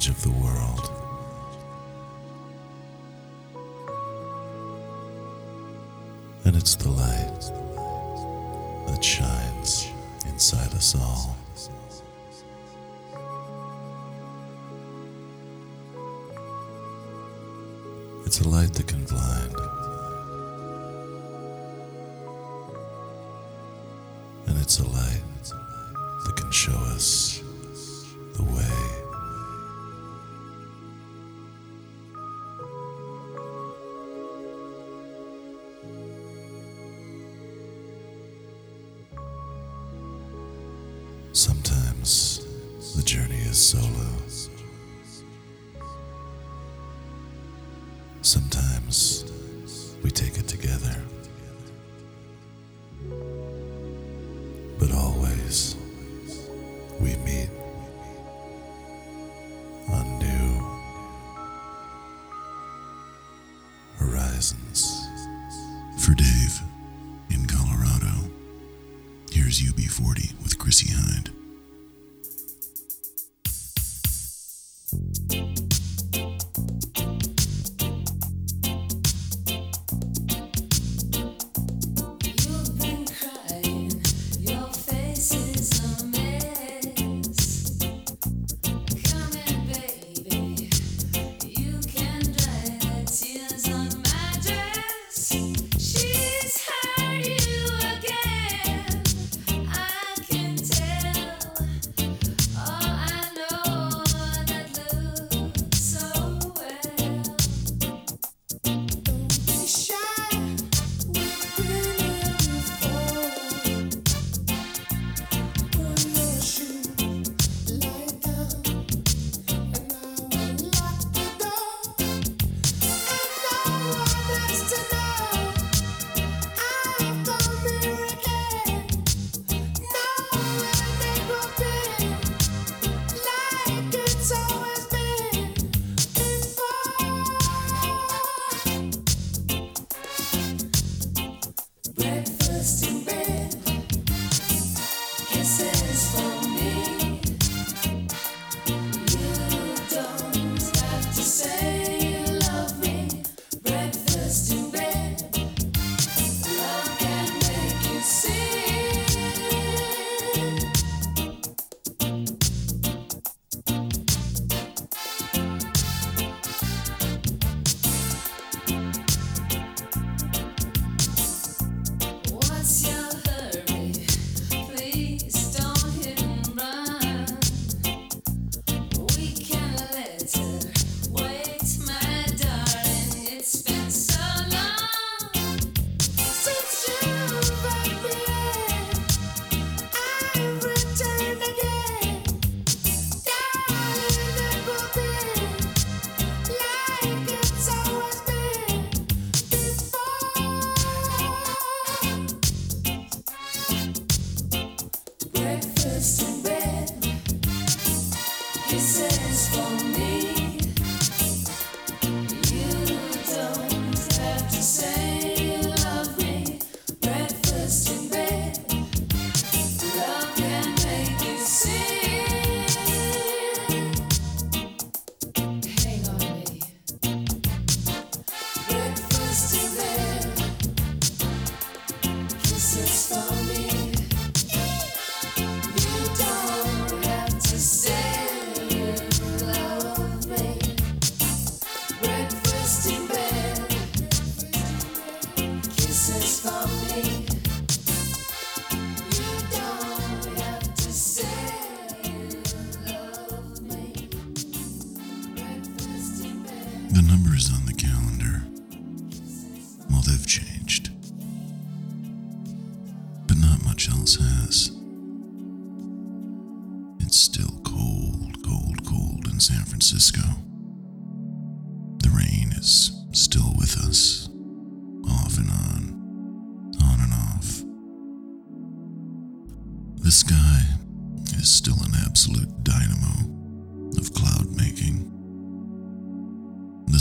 edge of the world. And it's the light that shines inside us all. It's a light that can blind. And it's a light that can show us the journey is solo. Sometimes we take it together, but always we meet on new horizons. For Dave in Colorado, here's UB40.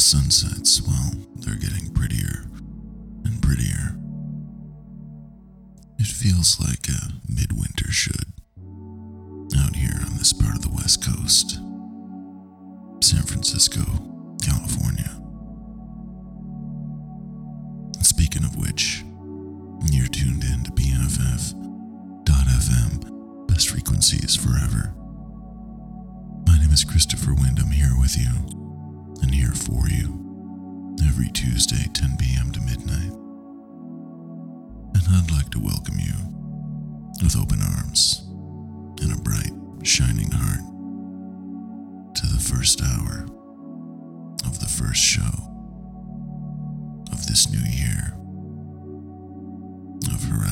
sunsets, well, they're getting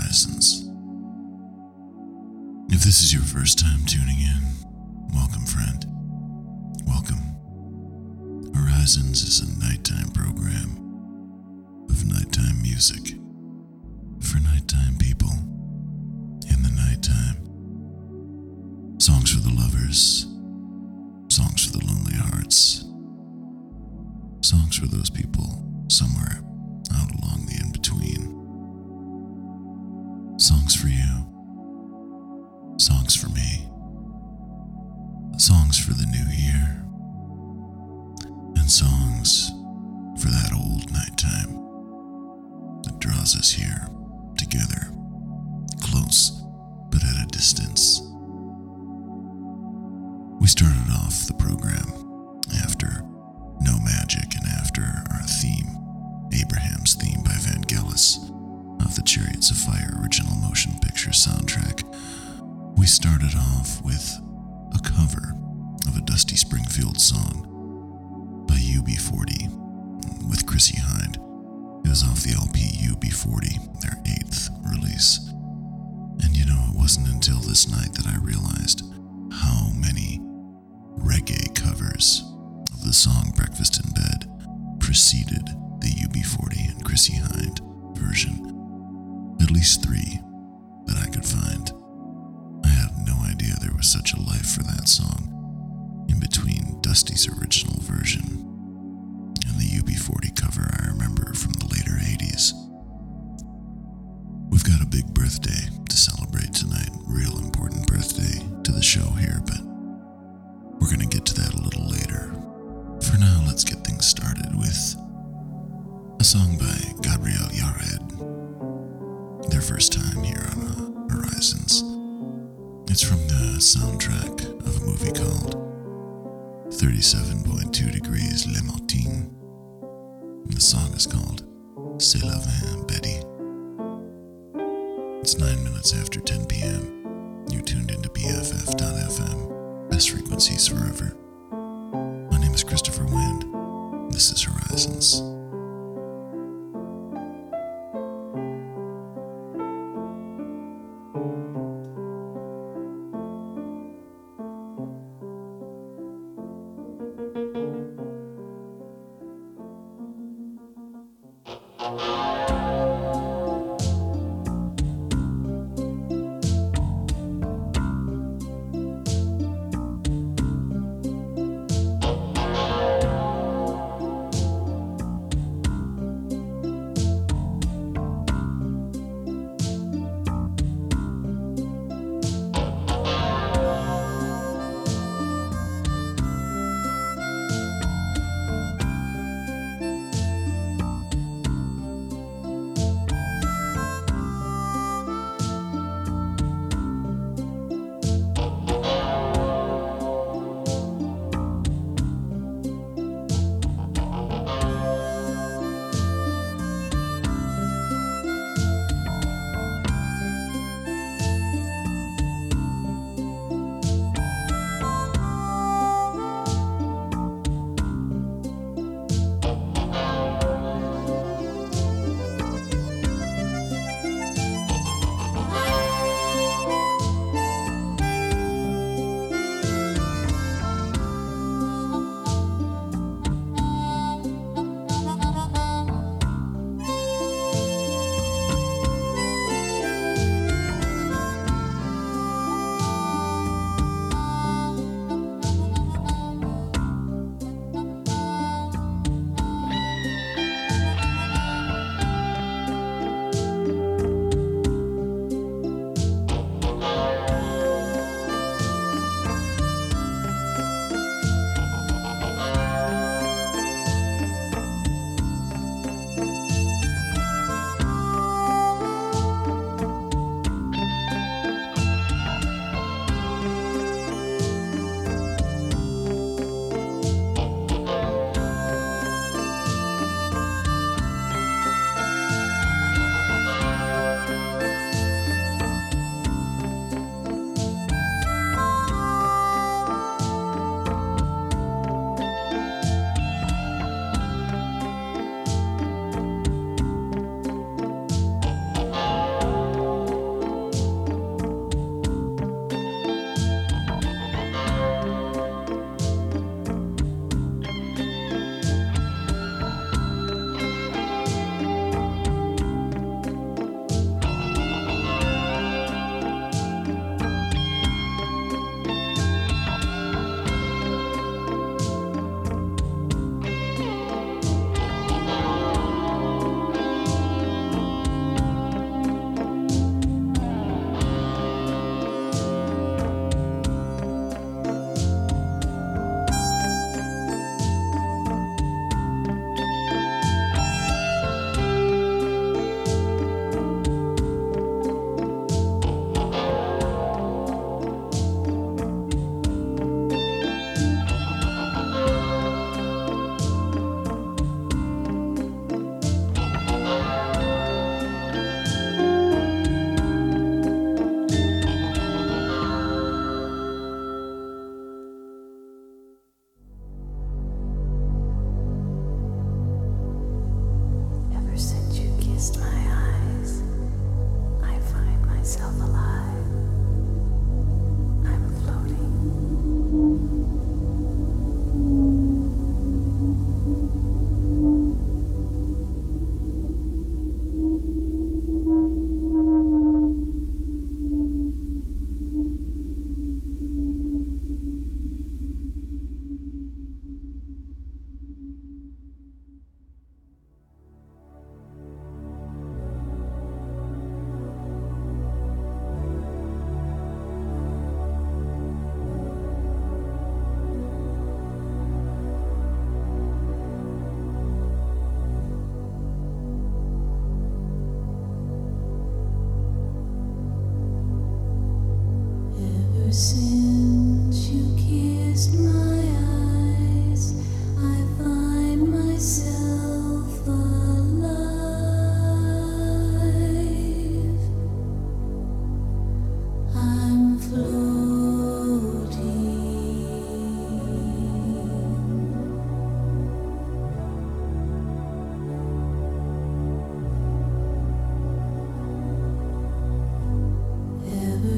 Horizons. If this is your first time tuning in, welcome, friend. Welcome. Horizons is a nighttime program of nighttime music for nighttime people in the nighttime. Songs for the lovers, songs for the lonely hearts, songs for those people somewhere out along the in between. Songs for you, songs for me, songs for the new year, and songs for that old nighttime that draws us here together, close but at a distance. We started off the program after No Magic and after our theme, Abraham's theme by Vangelis of the Chariots of Fire original motion picture soundtrack. We started off with a cover of a Dusty Springfield song by UB40 with Chrissie Hynde. It was off the LP UB40, their eighth release. And you know, it wasn't until this night that I realized how many reggae covers of the song Breakfast in Bed preceded the UB40 and Chrissie Hynde version. At least three that I could find. I had no idea there was such a life for that song in between Dusty's original version and the UB40 cover I remember from the later 80s. We've got a big birthday to celebrate tonight, real important birthday to the show here, but we're going to get to that a little later. For now, let's get things started with a song by Gabriel Yared. Their first time here on uh, Horizons. It's from the soundtrack of a movie called 37.2 Degrees Le Matin. The song is called C'est le Vent, Betty. It's nine minutes after 10 p.m. You're tuned into BFF.FM, best frequencies forever. My name is Christopher Wind. This is Horizons.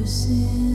Since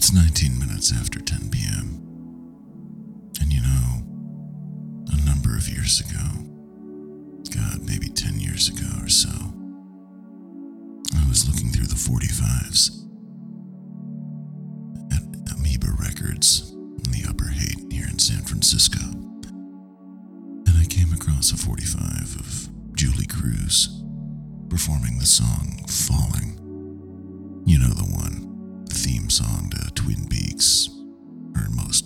It's 19 minutes after 10 p.m. And you know, a number of years ago, God, maybe 10 years ago or so, I was looking through the 45s at Amoeba Records in the Upper Haight here in San Francisco. And I came across a 45 of Julee Cruise performing the song Falling. You know the one, theme song to Twin Peaks, her most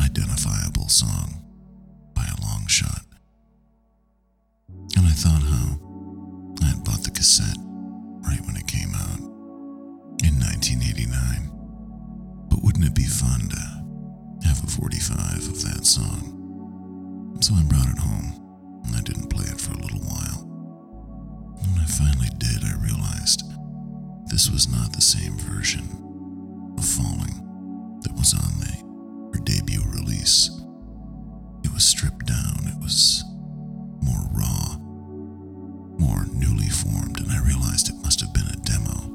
identifiable song by a long shot. And I thought how I had bought the cassette right when it came out in 1989. But wouldn't it be fun to have a 45 of that song? So I brought this was not the same version of Falling that was on the, her debut release. It was stripped down, it was more raw, more newly formed, and I realized it must have been a demo.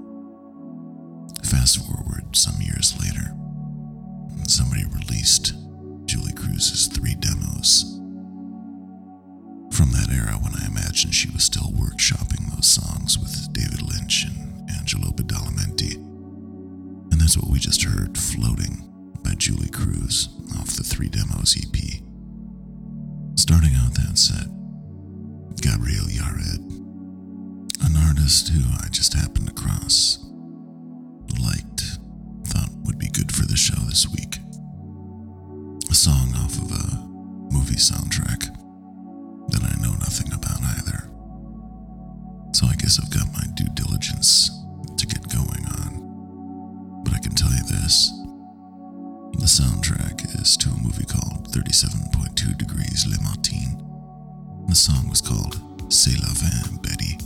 Fast forward some years later, and somebody released Julee Cruise's three demos from that era when I imagine she was still workshopping those songs with David Lynch and Angelo Badalamenti. And that's what we just heard, Floating by Julee Cruise off the Three Demos EP. Starting out that set, Gabriel Yared, an artist who I just happened to across, liked, thought would be good for the show this week. A song off of a movie soundtrack that I know nothing about either. So I guess I've got my due diligence to get going on. But I can tell you this the soundtrack is to a movie called 37.2 Degrees Le Matin. The song was called C'est le Vent, Betty.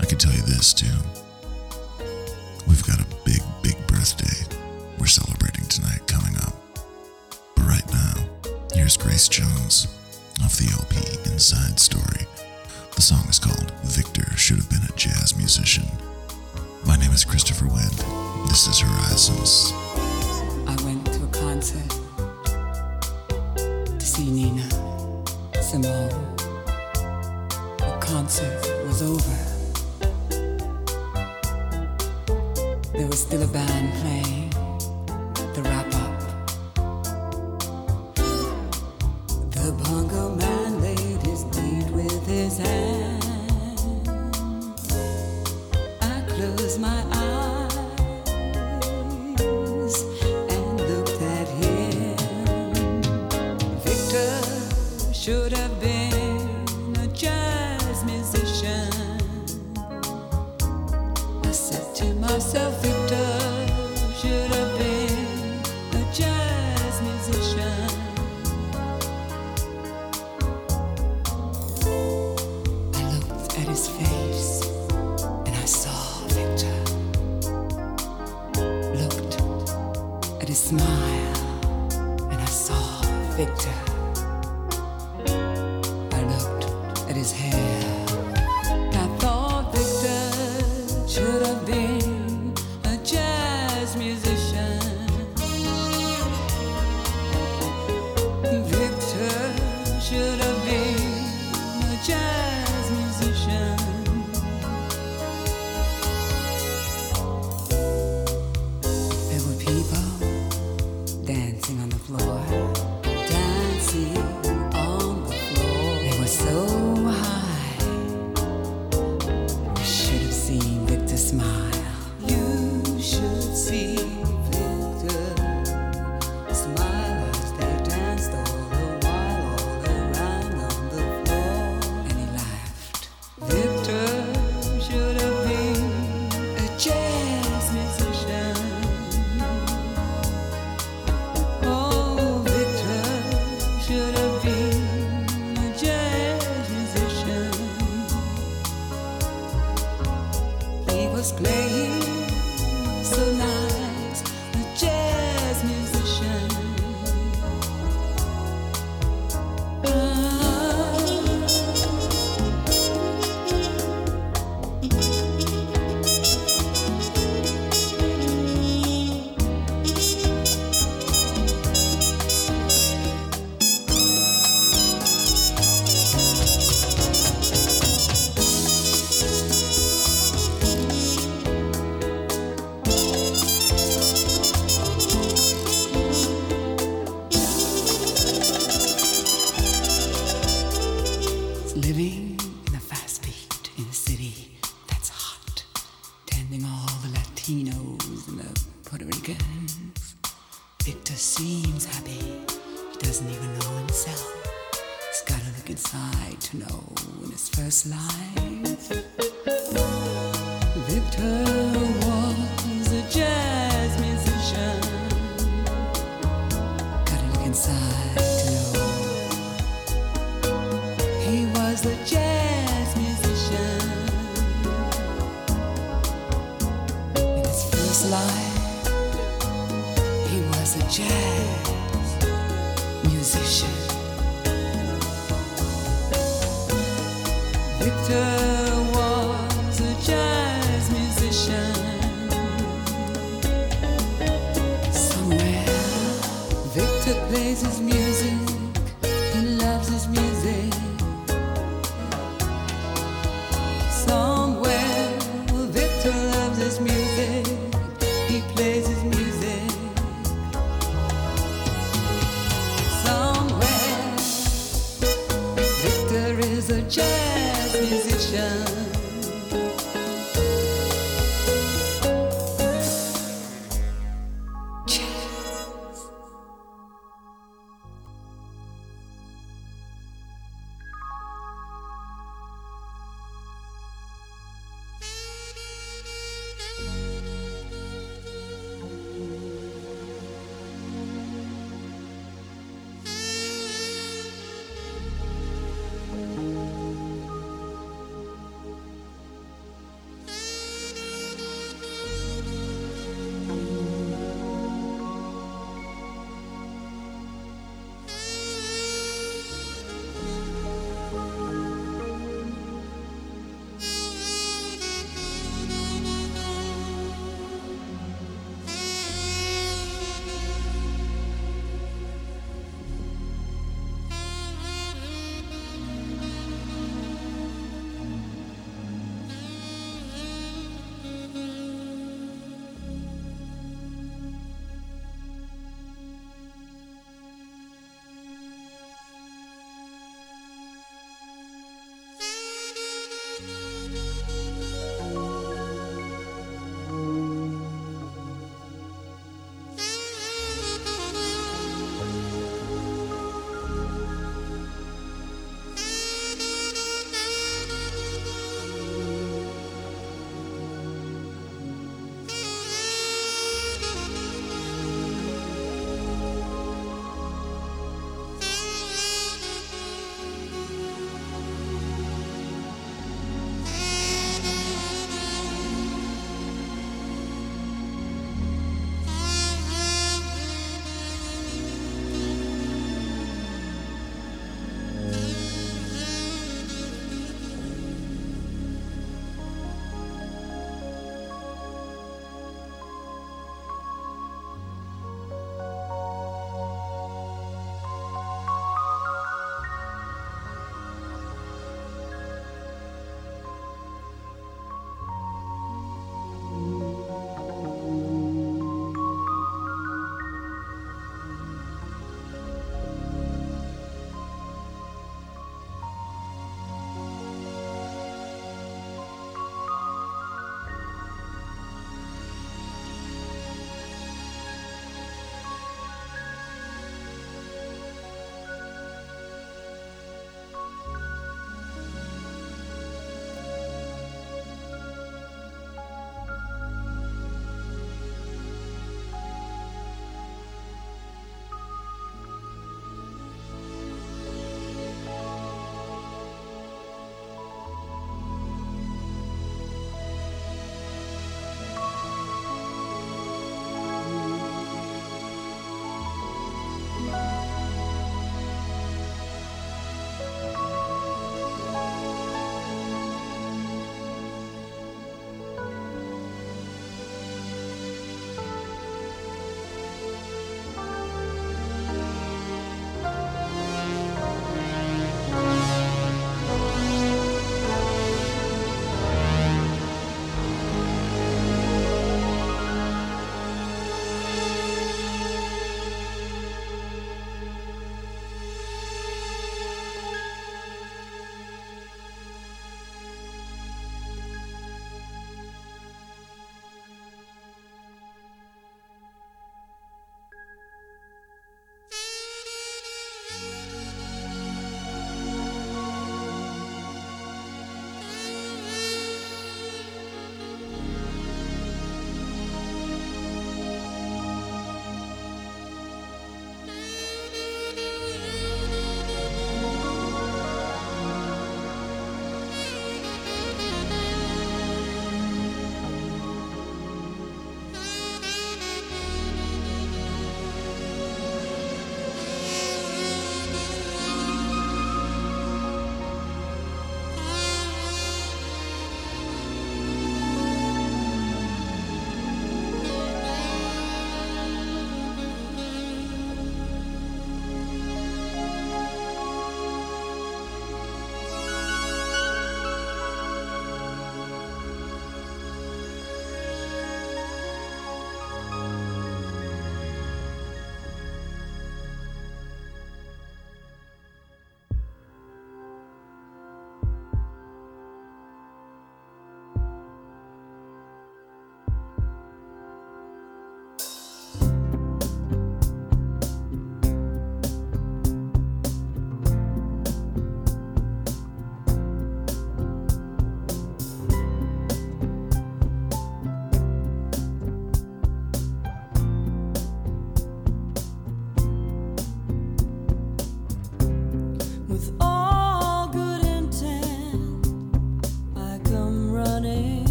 I can tell you this too. We've got a big, big birthday we're celebrating tonight coming up. But right now, here's Grace Jones off the LP Inside Story. The song is called Victor Should Have Been a Jazz Musician. My name is Christopher Wendt. This is Horizons. I went to a concert to see Nina Simone. The concert was over. There was still a band playing I closed my eyes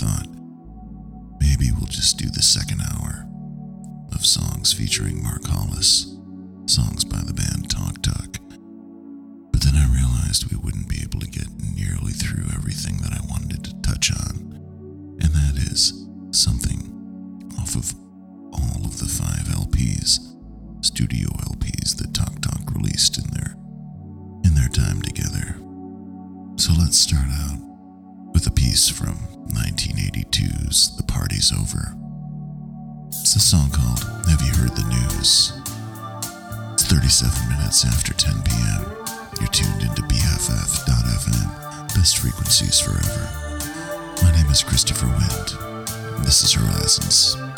thought maybe we'll just do the second hour of songs featuring Mark Hollis, songs by the band Talk Talk. But then I realized we wouldn't be able to get nearly through everything that I wanted to touch on, and that is something off of all of the five LPs, studio LPs that Talk Talk released in their in their time together. So let's start out with a piece from 1982's The Party's Over. It's a song called Have You Heard the News? It's 37 minutes after 10 p.m. You're tuned into BFF.FM, best frequencies forever. My name is Christopher Wind. This is Horizons.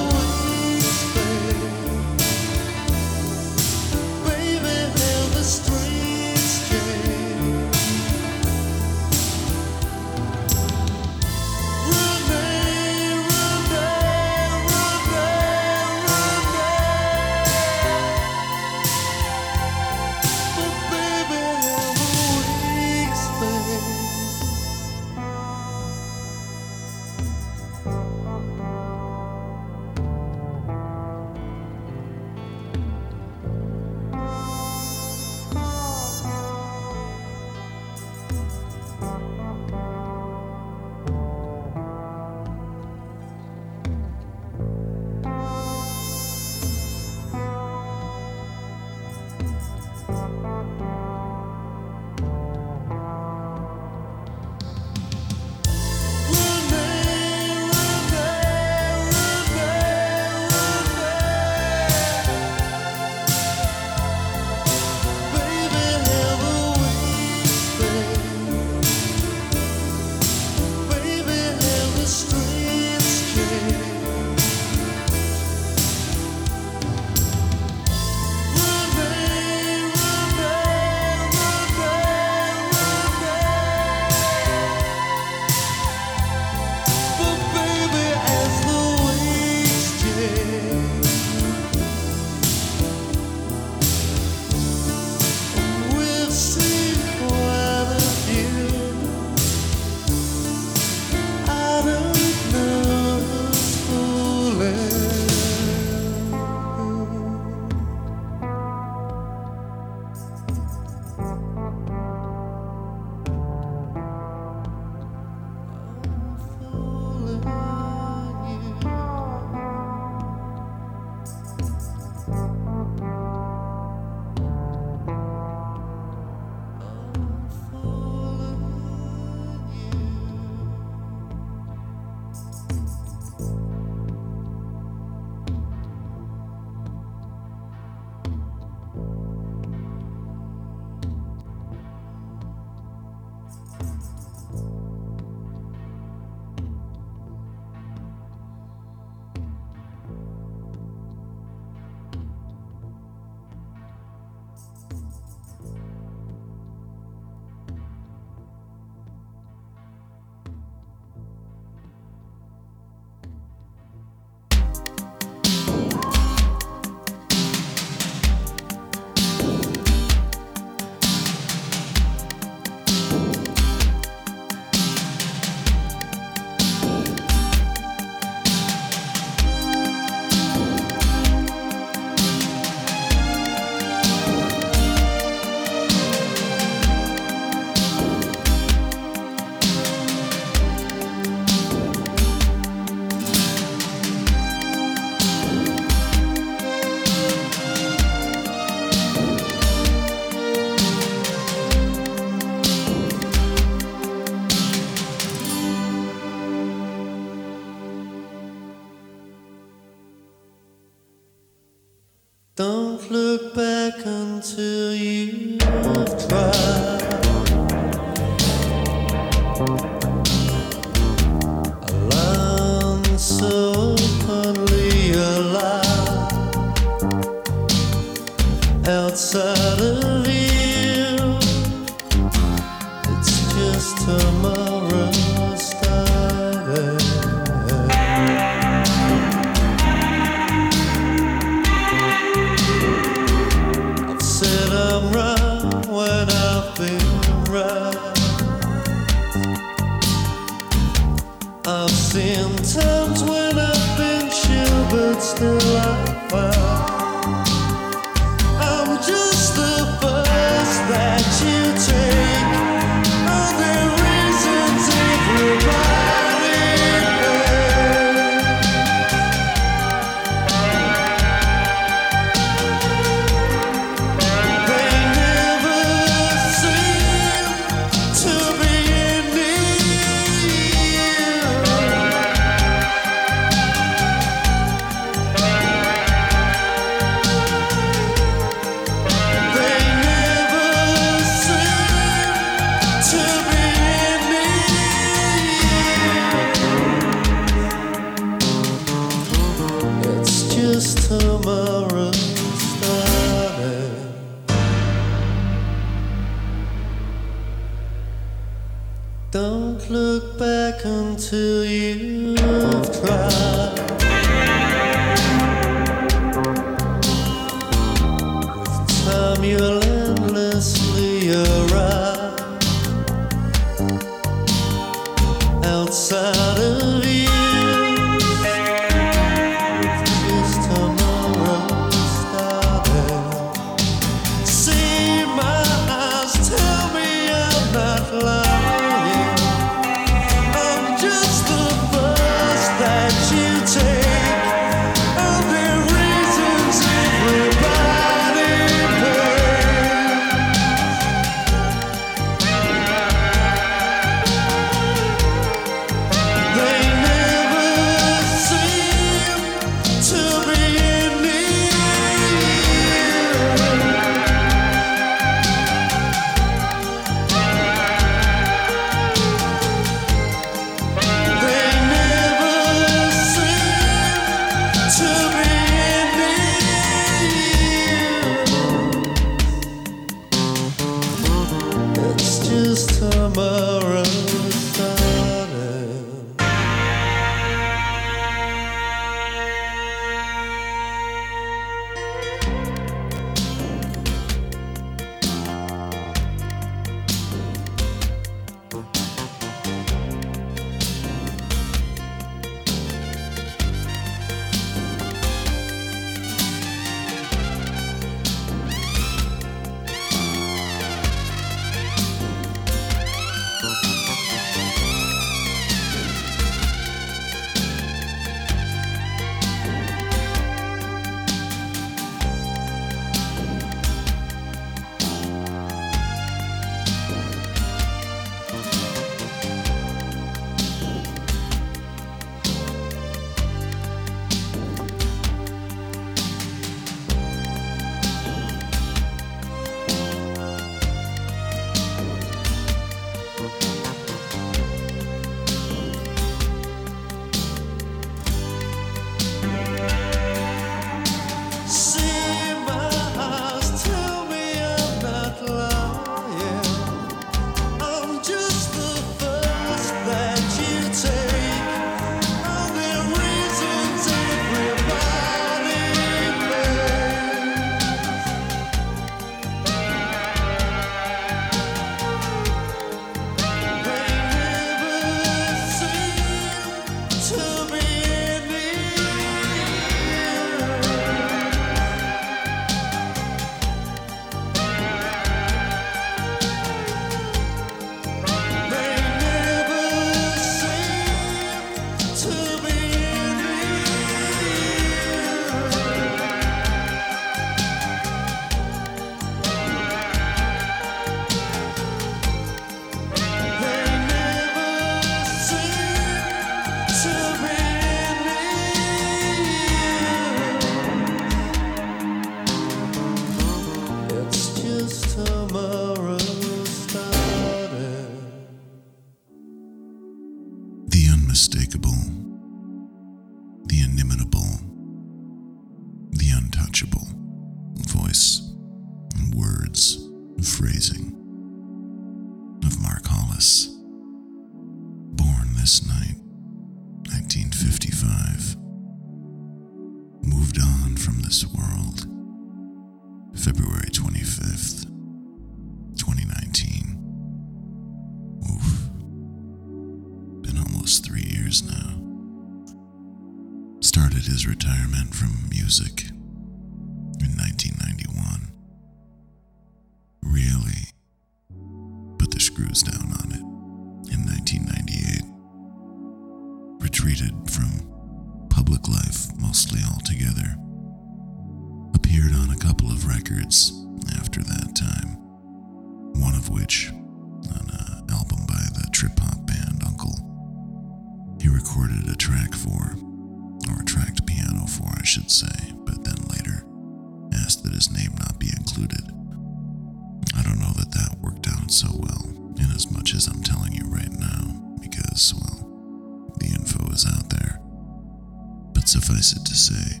To say,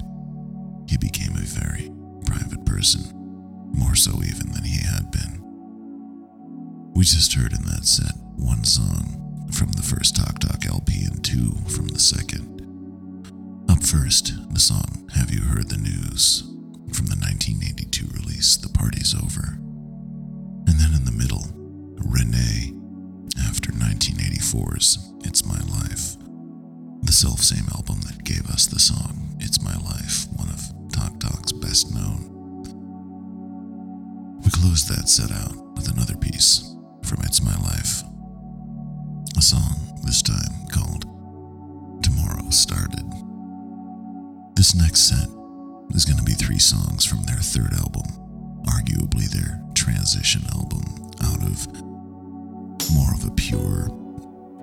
he became a very private person, more so even than he had been. We just heard in that set one song from the first Talk Talk LP and two from the second. Up first, the song Have You Heard the News from the 1982 release The Party's Over. And then in the middle, Renee after 1984's It's My Life, the self same album that gave us the song My Life, one of Talk Talk's best known. We closed that set out with another piece from It's My Life, a song this time called Tomorrow Started. This next set is going to be three songs from their third album, arguably their transition album out of more of a pure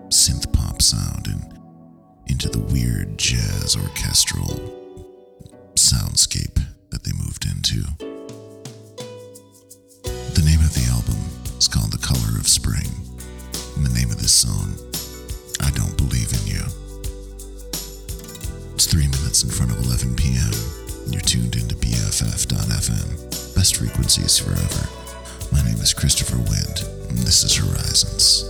synth pop sound and into the weird jazz orchestral soundscape that they moved into. The name of the album is called The Color of Spring, and the name of this song, I Don't Believe in You. It's three minutes in front of 11 p.m., and you're tuned into BFF.FM. Best frequencies forever. My name is Christopher Wind, and this is Horizons.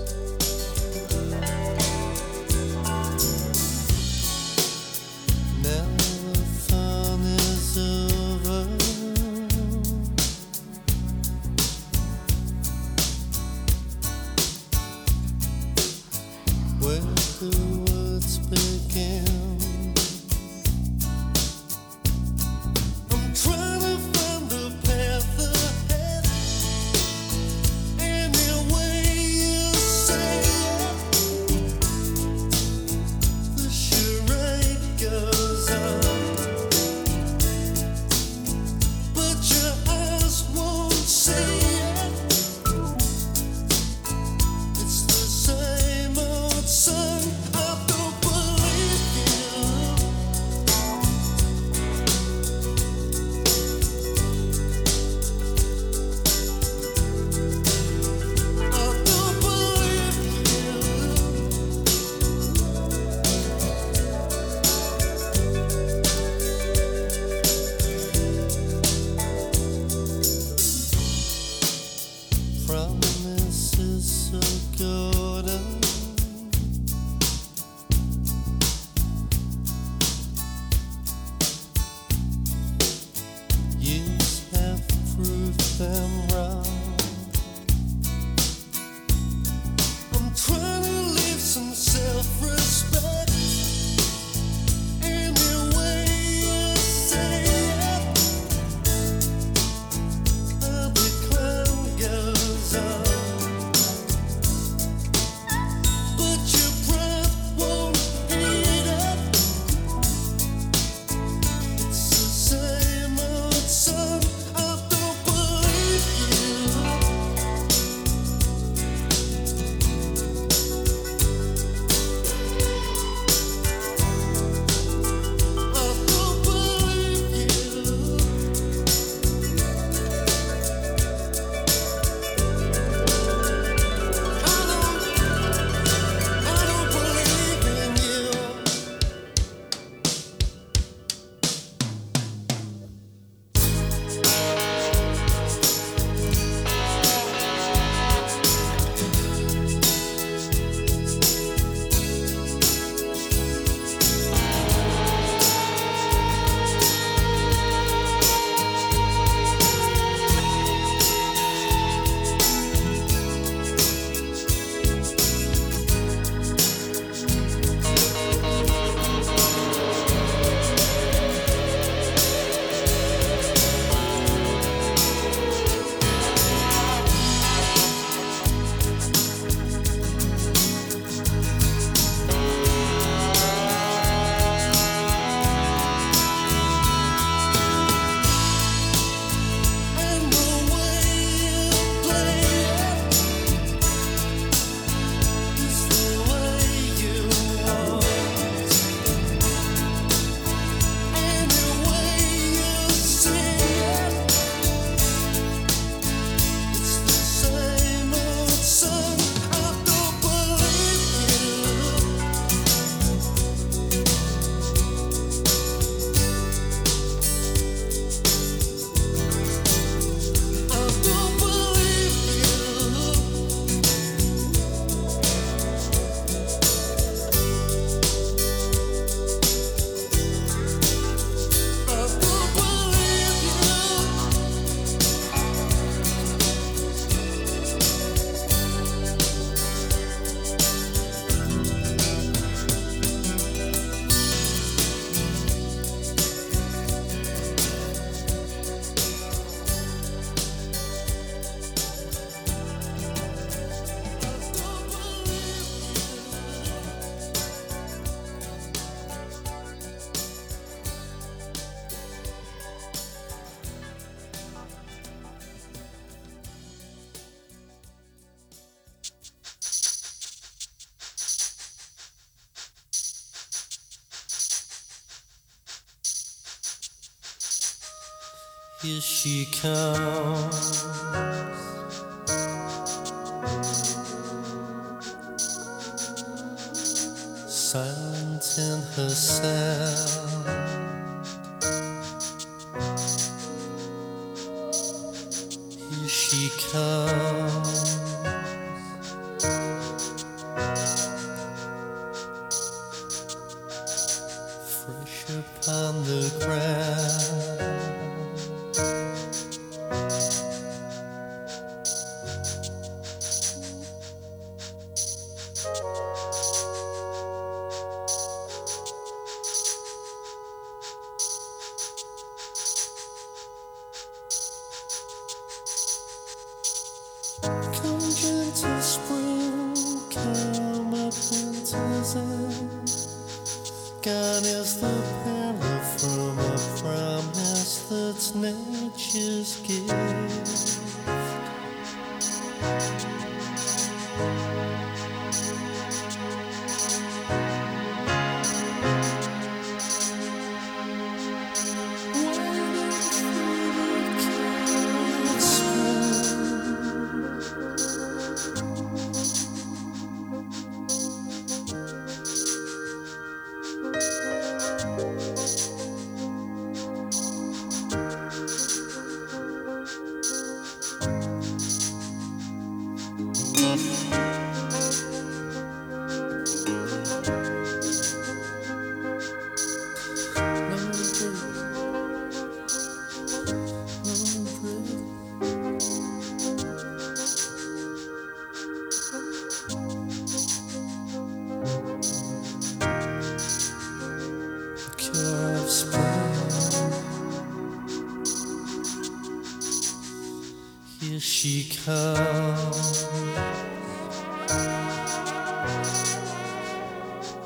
Here she comes.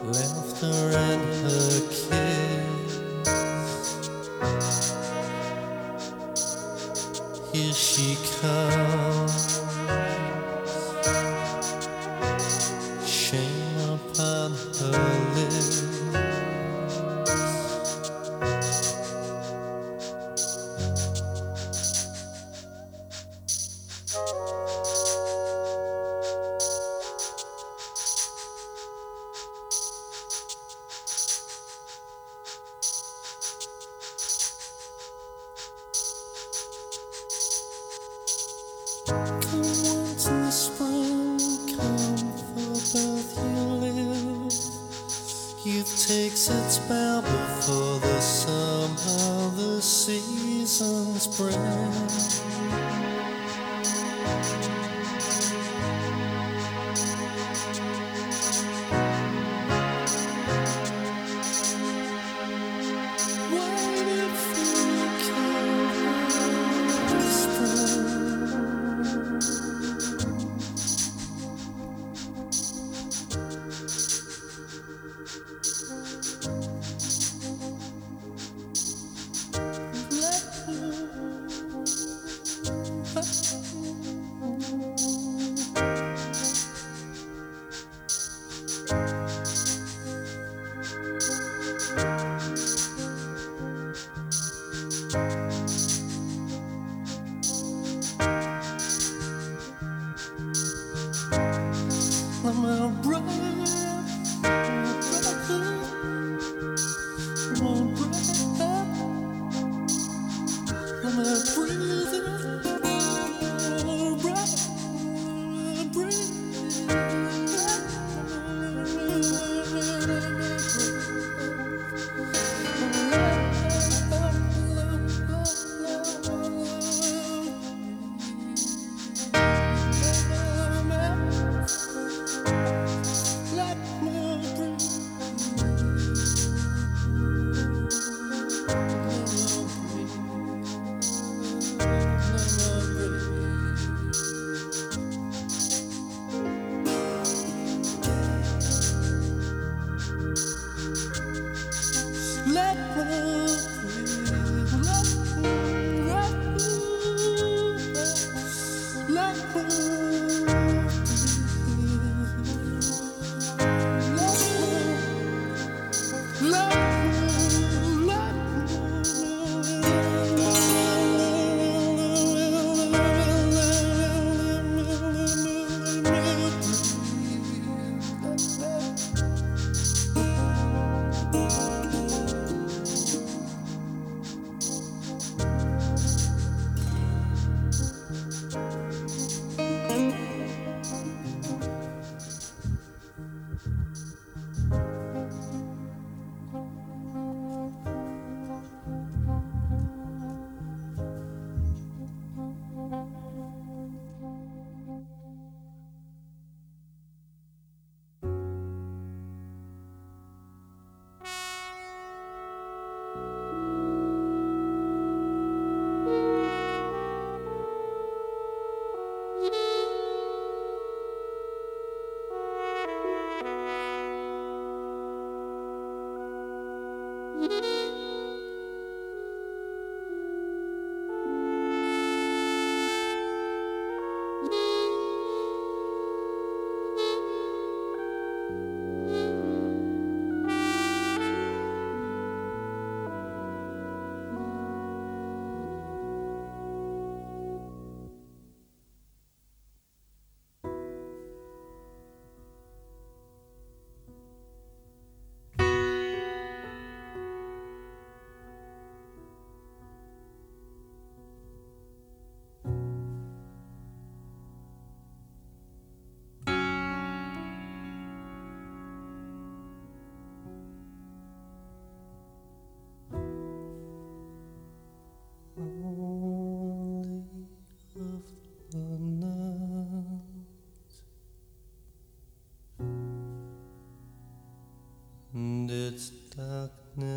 Laughter and her kiss.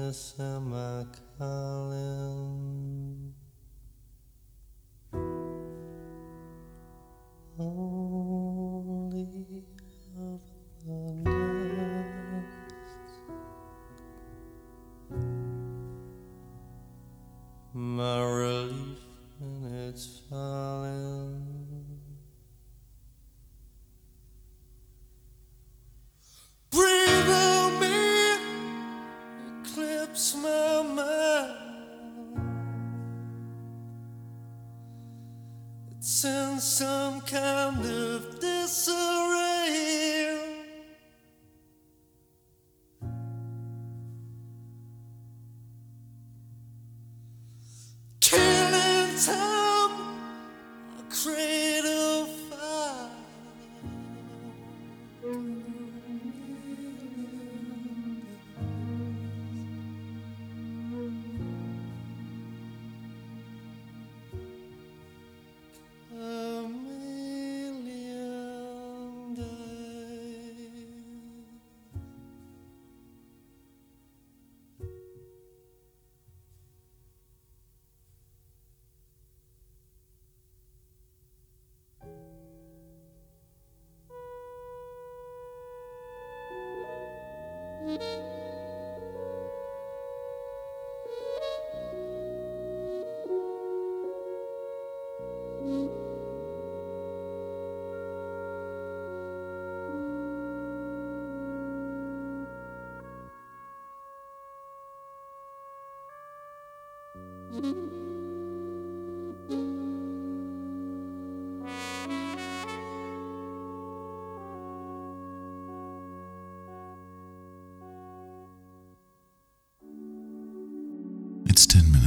darkness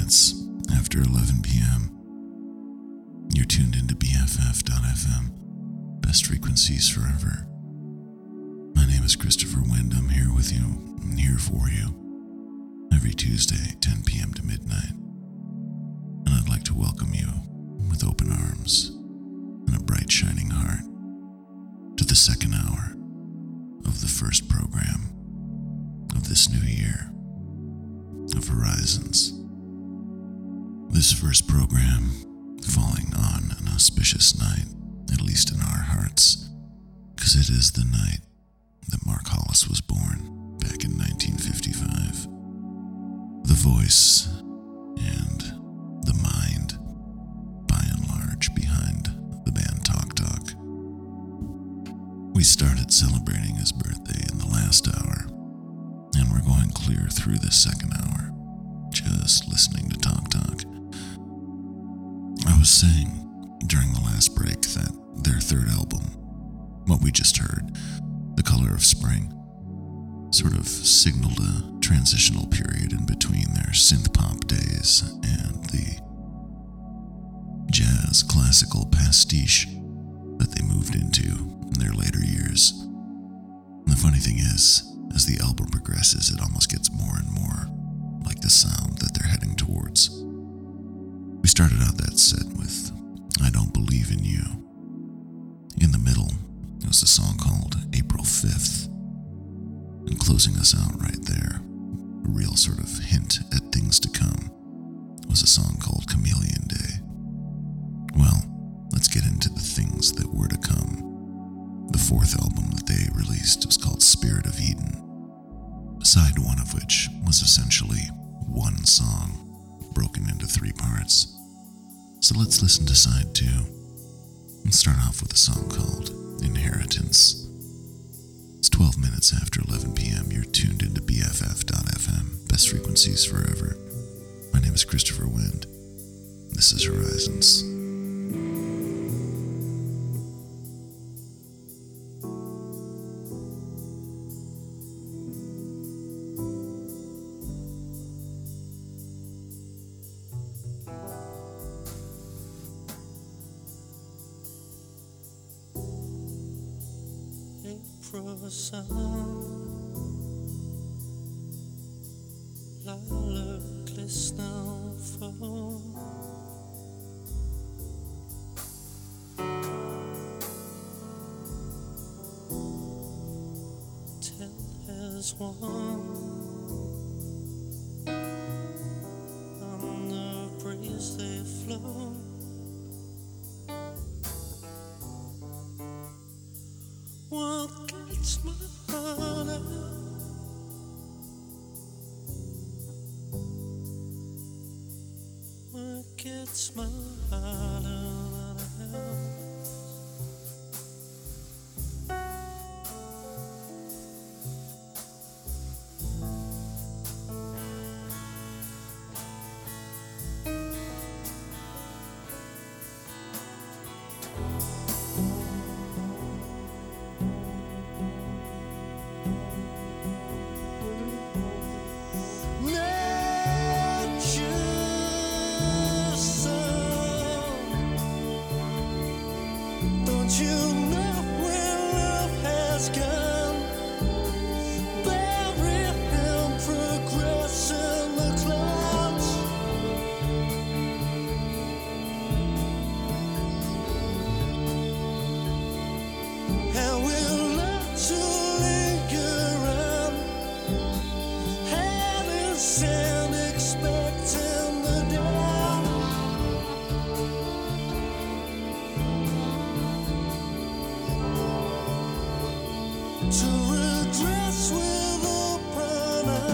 minutes after 11 p.m. You're tuned into BFF.FM, best frequencies forever. My name is Christopher Wind. I'm here with you, I'm here for you, every Tuesday, 10 p.m. to midnight. And I'd like to welcome you with open arms and a bright, shining heart to the second hour of the first program of this new year of Horizons. This first program falling on an auspicious night, at least in our hearts, because it is the night that Mark Hollis was born back in 1955. The voice and the mind, by and large, behind the band Talk Talk. We started celebrating his birthday in the last hour and we're going clear through the second hour, just listening to Talk Talk. Was saying during the last break that their third album, what we just heard, The Color of Spring, sort of signaled a transitional period in between their synth pop days and the jazz classical pastiche that they moved into in their later years. And the funny thing is, as the album progresses, it almost gets more and more like the sound that they're heading towards. Started out that set with I Don't Believe in You. In the middle was a song called April 5th. And closing us out right there, a real sort of hint at things to come, was a song called Chameleon Day. Well, let's get into the things that were to come. The fourth album that they released was called Spirit of Eden. Side one of which was essentially one song, broken into three parts. So let's listen to side two and start off with a song called Inheritance. It's 12 minutes after 11 p.m. You're tuned into BFF.FM, best frequencies forever. My name is Christopher Wind. This is Horizons. Sun, open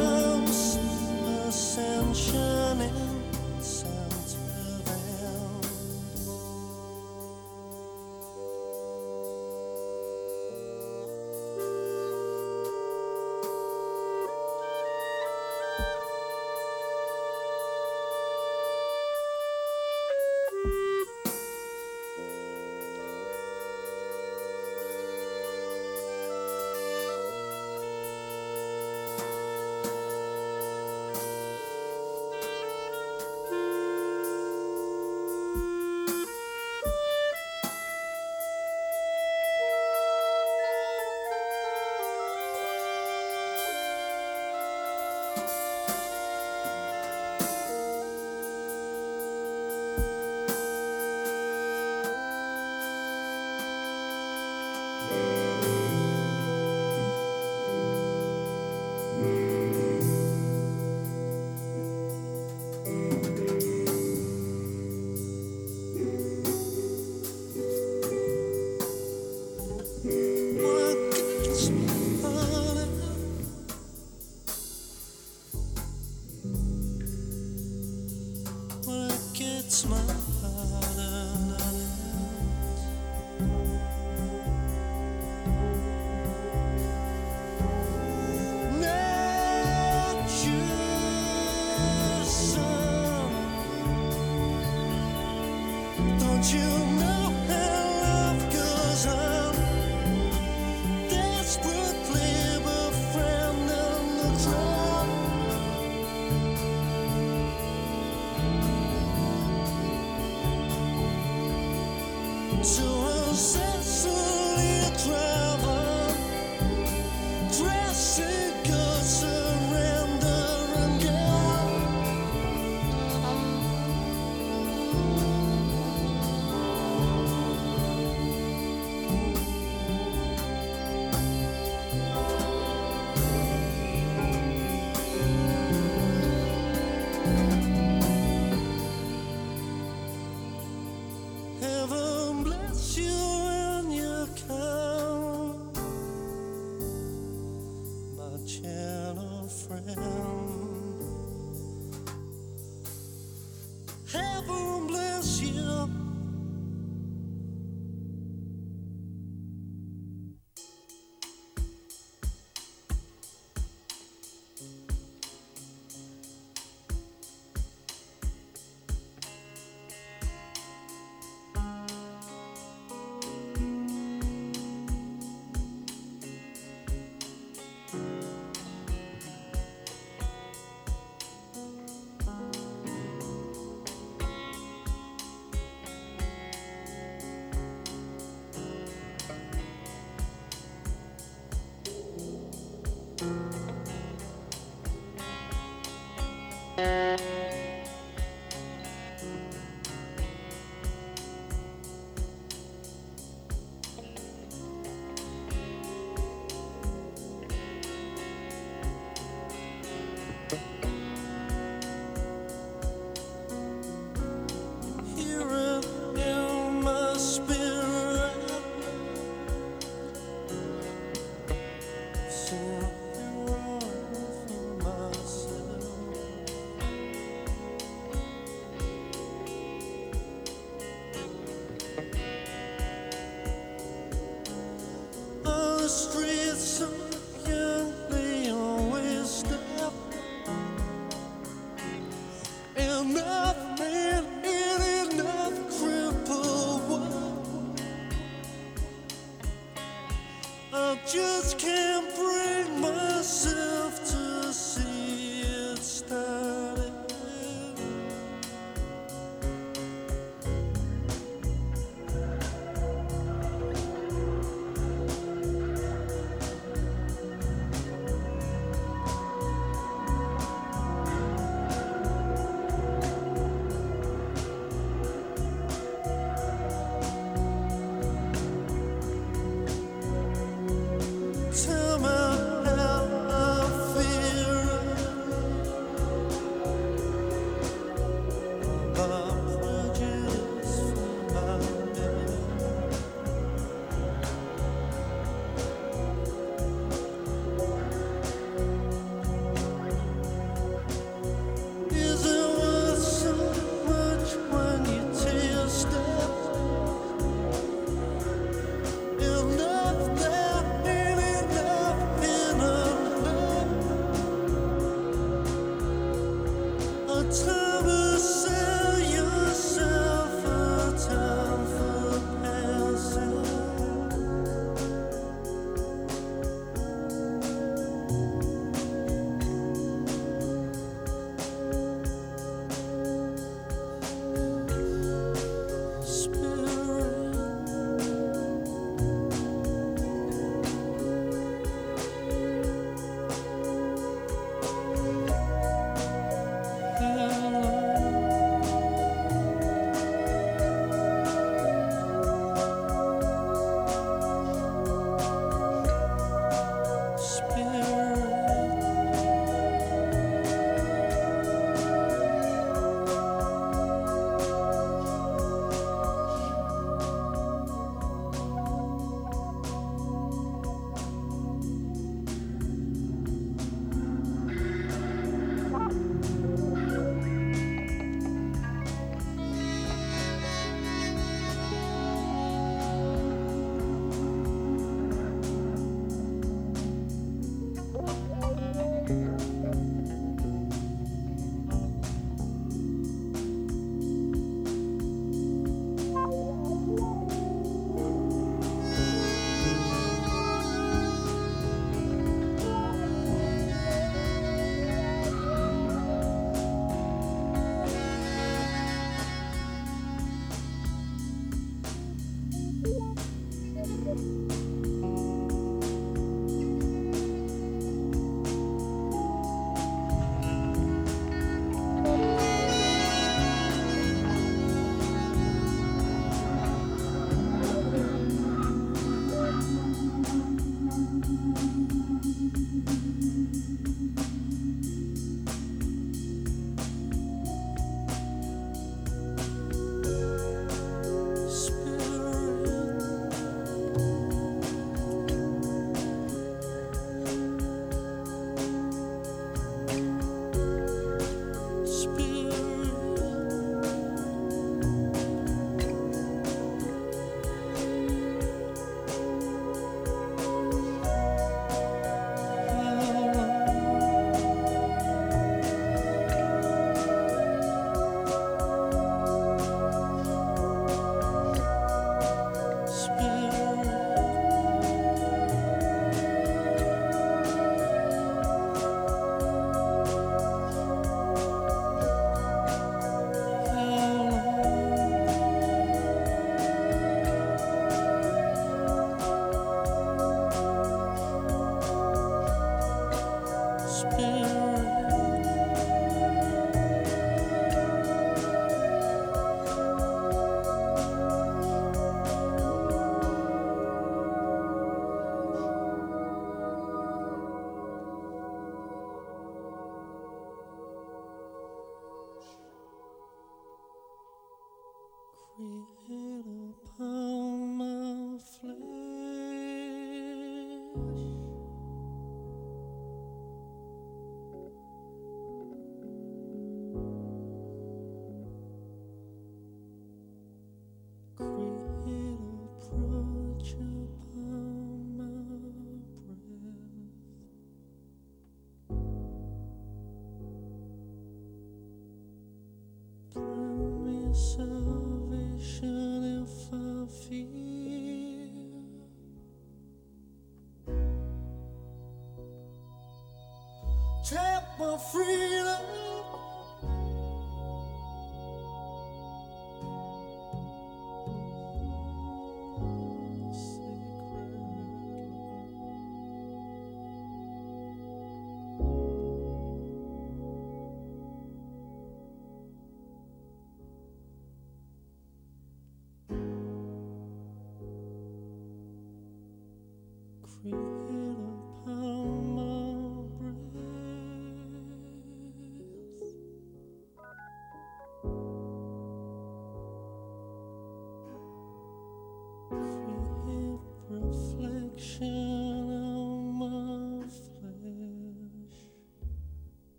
my freedom.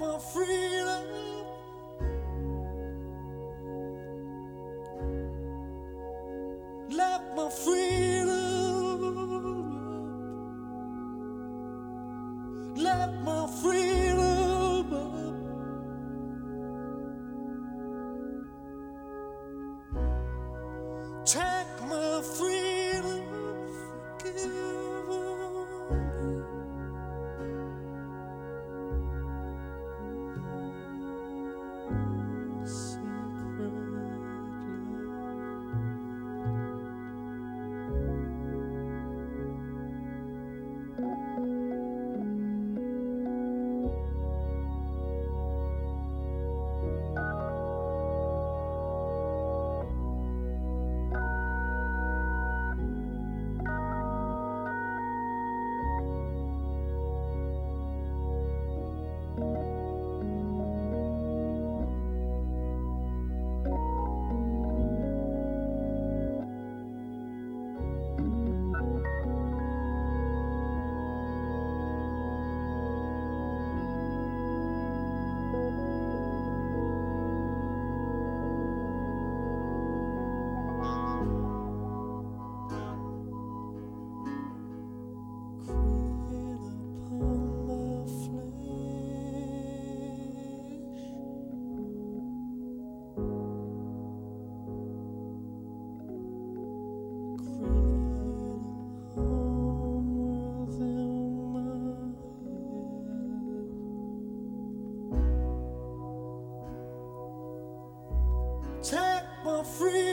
My freedom. My freedom.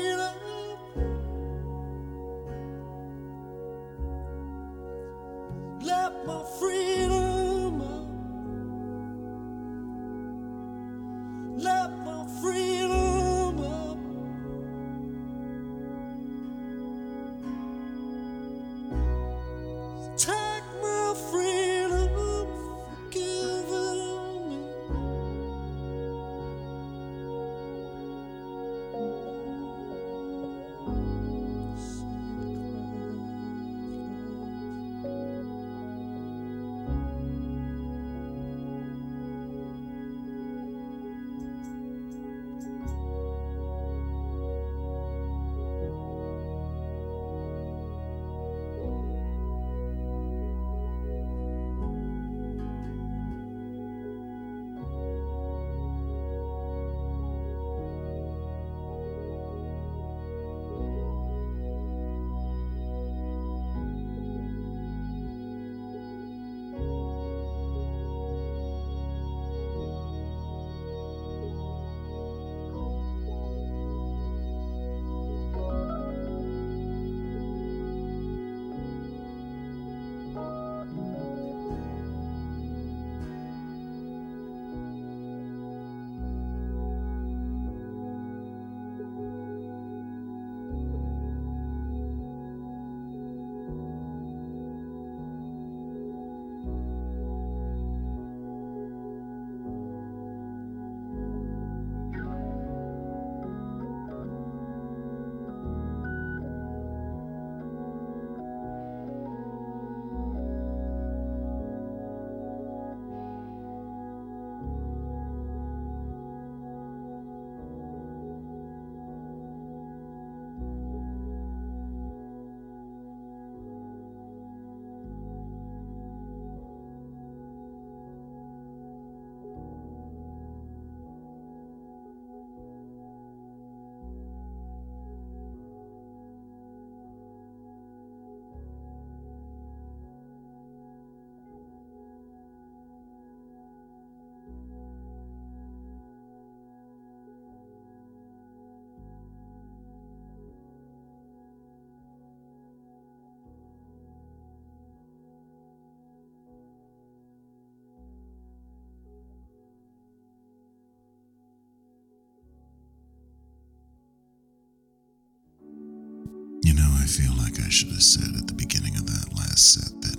I should have said at the beginning of that last set that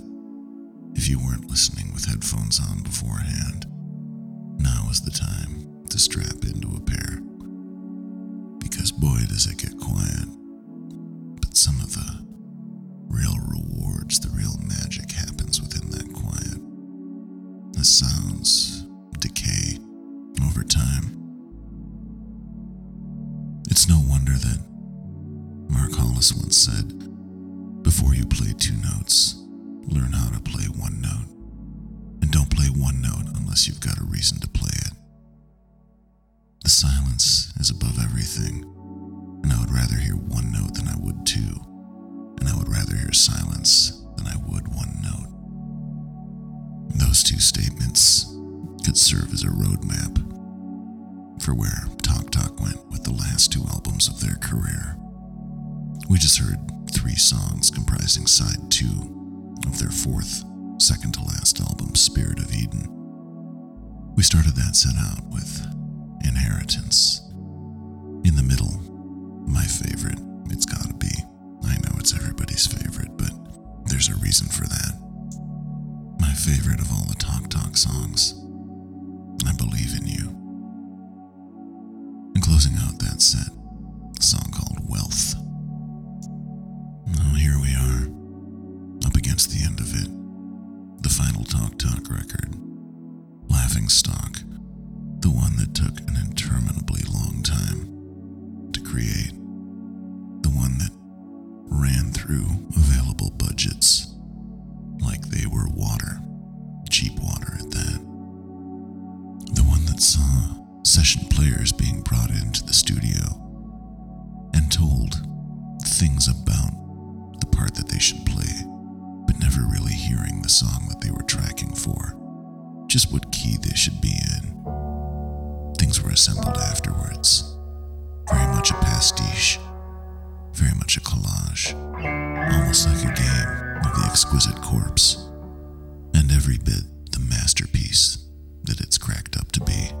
if you weren't listening with headphones on beforehand, now is the time to strap into a pair. Because boy, does it get quiet. But some of the real rewards, the real magic happens within that quiet. The sounds decay over time. It's no wonder that Mark Hollis once said, Before you play two notes, learn how to play one note. And don't play one note unless you've got a reason to play it. The silence is above everything, and I would rather hear one note than I would two, and I would rather hear silence than I would one note. Those two statements could serve as a roadmap for where Talk Talk went with the last two albums of their career. We just heard three songs comprising side two of their fourth, second to last album, Spirit of Eden. We started that set out with Inheritance. In the middle, my favorite, it's gotta be. I know it's everybody's favorite, but there's a reason for that. My favorite of all the Talk Talk songs. I believe in you. And closing out that set, a song called Wealth. Here we are, up against the end of it. The final Talk Talk record. Laughing Stock. The one that took an interminably long time to create. The one that ran through available budgets like they were water, cheap water at that. The one that saw session players being brought into the studio and told things about part that they should play, but never really hearing the song that they were tracking for, just what key they should be in. Things were assembled afterwards, very much a pastiche, very much a collage, almost like a game of the exquisite corpse, and every bit the masterpiece that it's cracked up to be.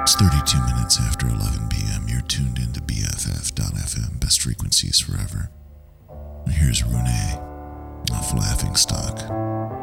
It's 32 minutes after 11 p.m. You're tuned into BFF.FM, best frequencies forever. And here's Rune off Laughing Stock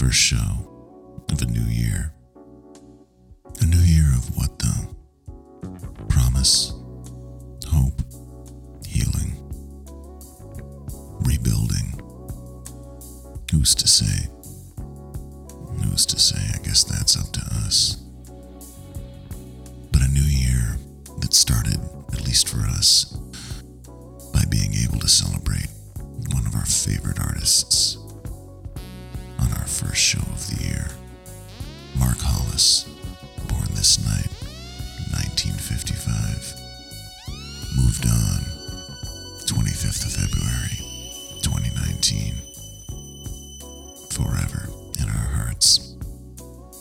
first show of a new year. A new year of what, though? Promise, hope, healing, rebuilding. Who's to say? Who's to say? I guess that's up to us. But a new year that started, at least for us, by being able to celebrate one of our favorite artists first show of the year. Mark Hollis, born this night, 1955. Moved on, 25th of February, 2019. Forever in our hearts.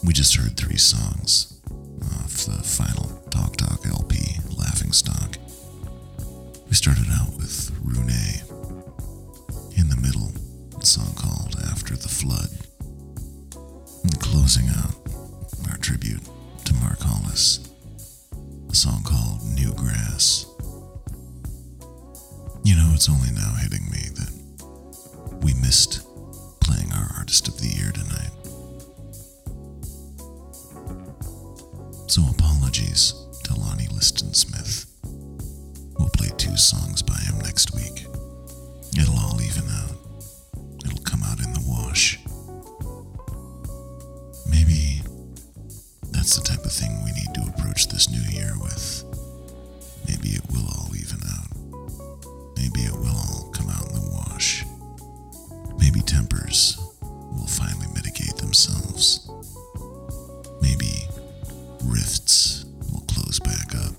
We just heard three songs off the final Talk Talk LP, Laughing Stock. We started out with Rune. In the middle, a song called After the Flood. Closing out our tribute to Mark Hollis, a song called New Grass. You know, it's only now hitting me that we missed playing our Artist of the Year tonight. So apologies to Lonnie Liston Smith. We'll play two songs by him next week. It'll all even out. The thing we need to approach this new year with. Maybe it will all even out. Maybe it will all come out in the wash. Maybe tempers will finally mitigate themselves. Maybe rifts will close back up.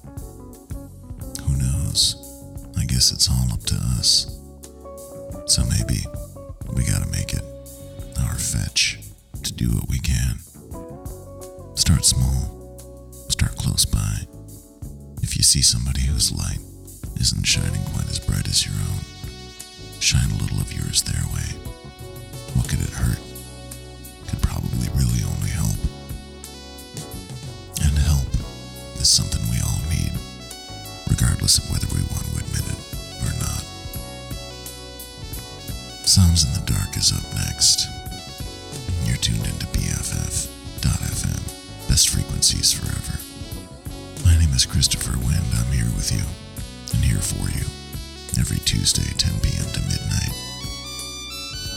Who knows? I guess it's all up to us. So maybe we gotta make see somebody whose light isn't shining quite as bright as your own, shine a little of yours their way. What could it hurt? Could probably really only help. And help is something we all need, regardless of whether we want to admit it or not. Sounds in the Dark is up next. You're tuned into BFF.FM, best frequencies forever. Is Christopher Wind. I'm here with you and here for you every Tuesday, 10 p.m. to midnight.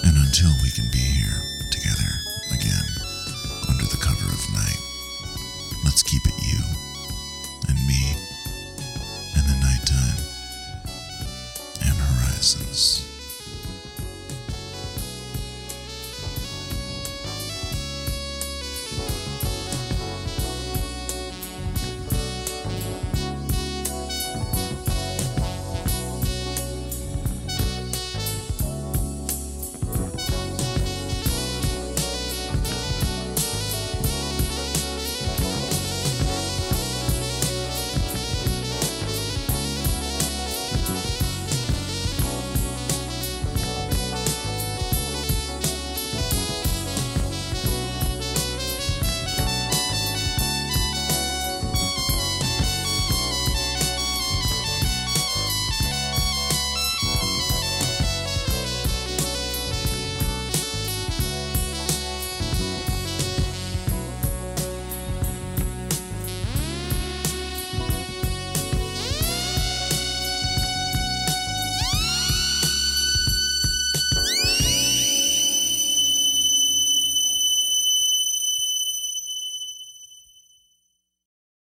And until we can be here together again under the cover of night, let's keep it